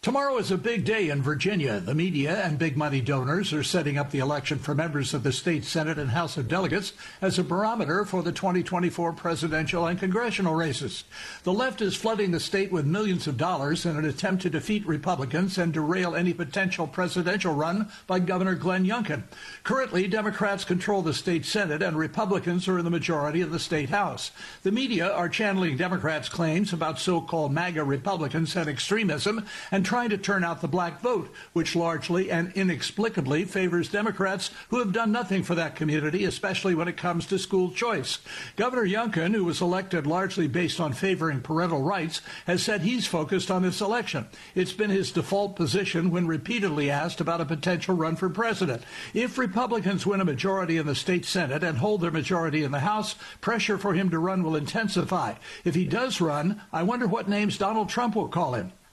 Tomorrow is a big day in Virginia. The media and big money donors are setting up the election for members of the state Senate and House of Delegates as a barometer for the 2024 presidential and congressional races. The left is flooding the state with millions of dollars in an attempt to defeat Republicans and derail any potential presidential run by Governor Glenn Youngkin. Currently, Democrats control the state Senate and Republicans are in the majority of the state House. The media are channeling Democrats' claims about so-called MAGA Republicans and extremism and trying to turn out the black vote, which largely and inexplicably favors Democrats who have done nothing for that community, especially when it comes to school choice. Governor Youngkin, who was elected largely based on favoring parental rights, has said he's focused on this election. It's been his default position when repeatedly asked about a potential run for president. If Republicans win a majority in the state Senate and hold their majority in the House, pressure for him to run will intensify. If he does run, I wonder what names Donald Trump will call him.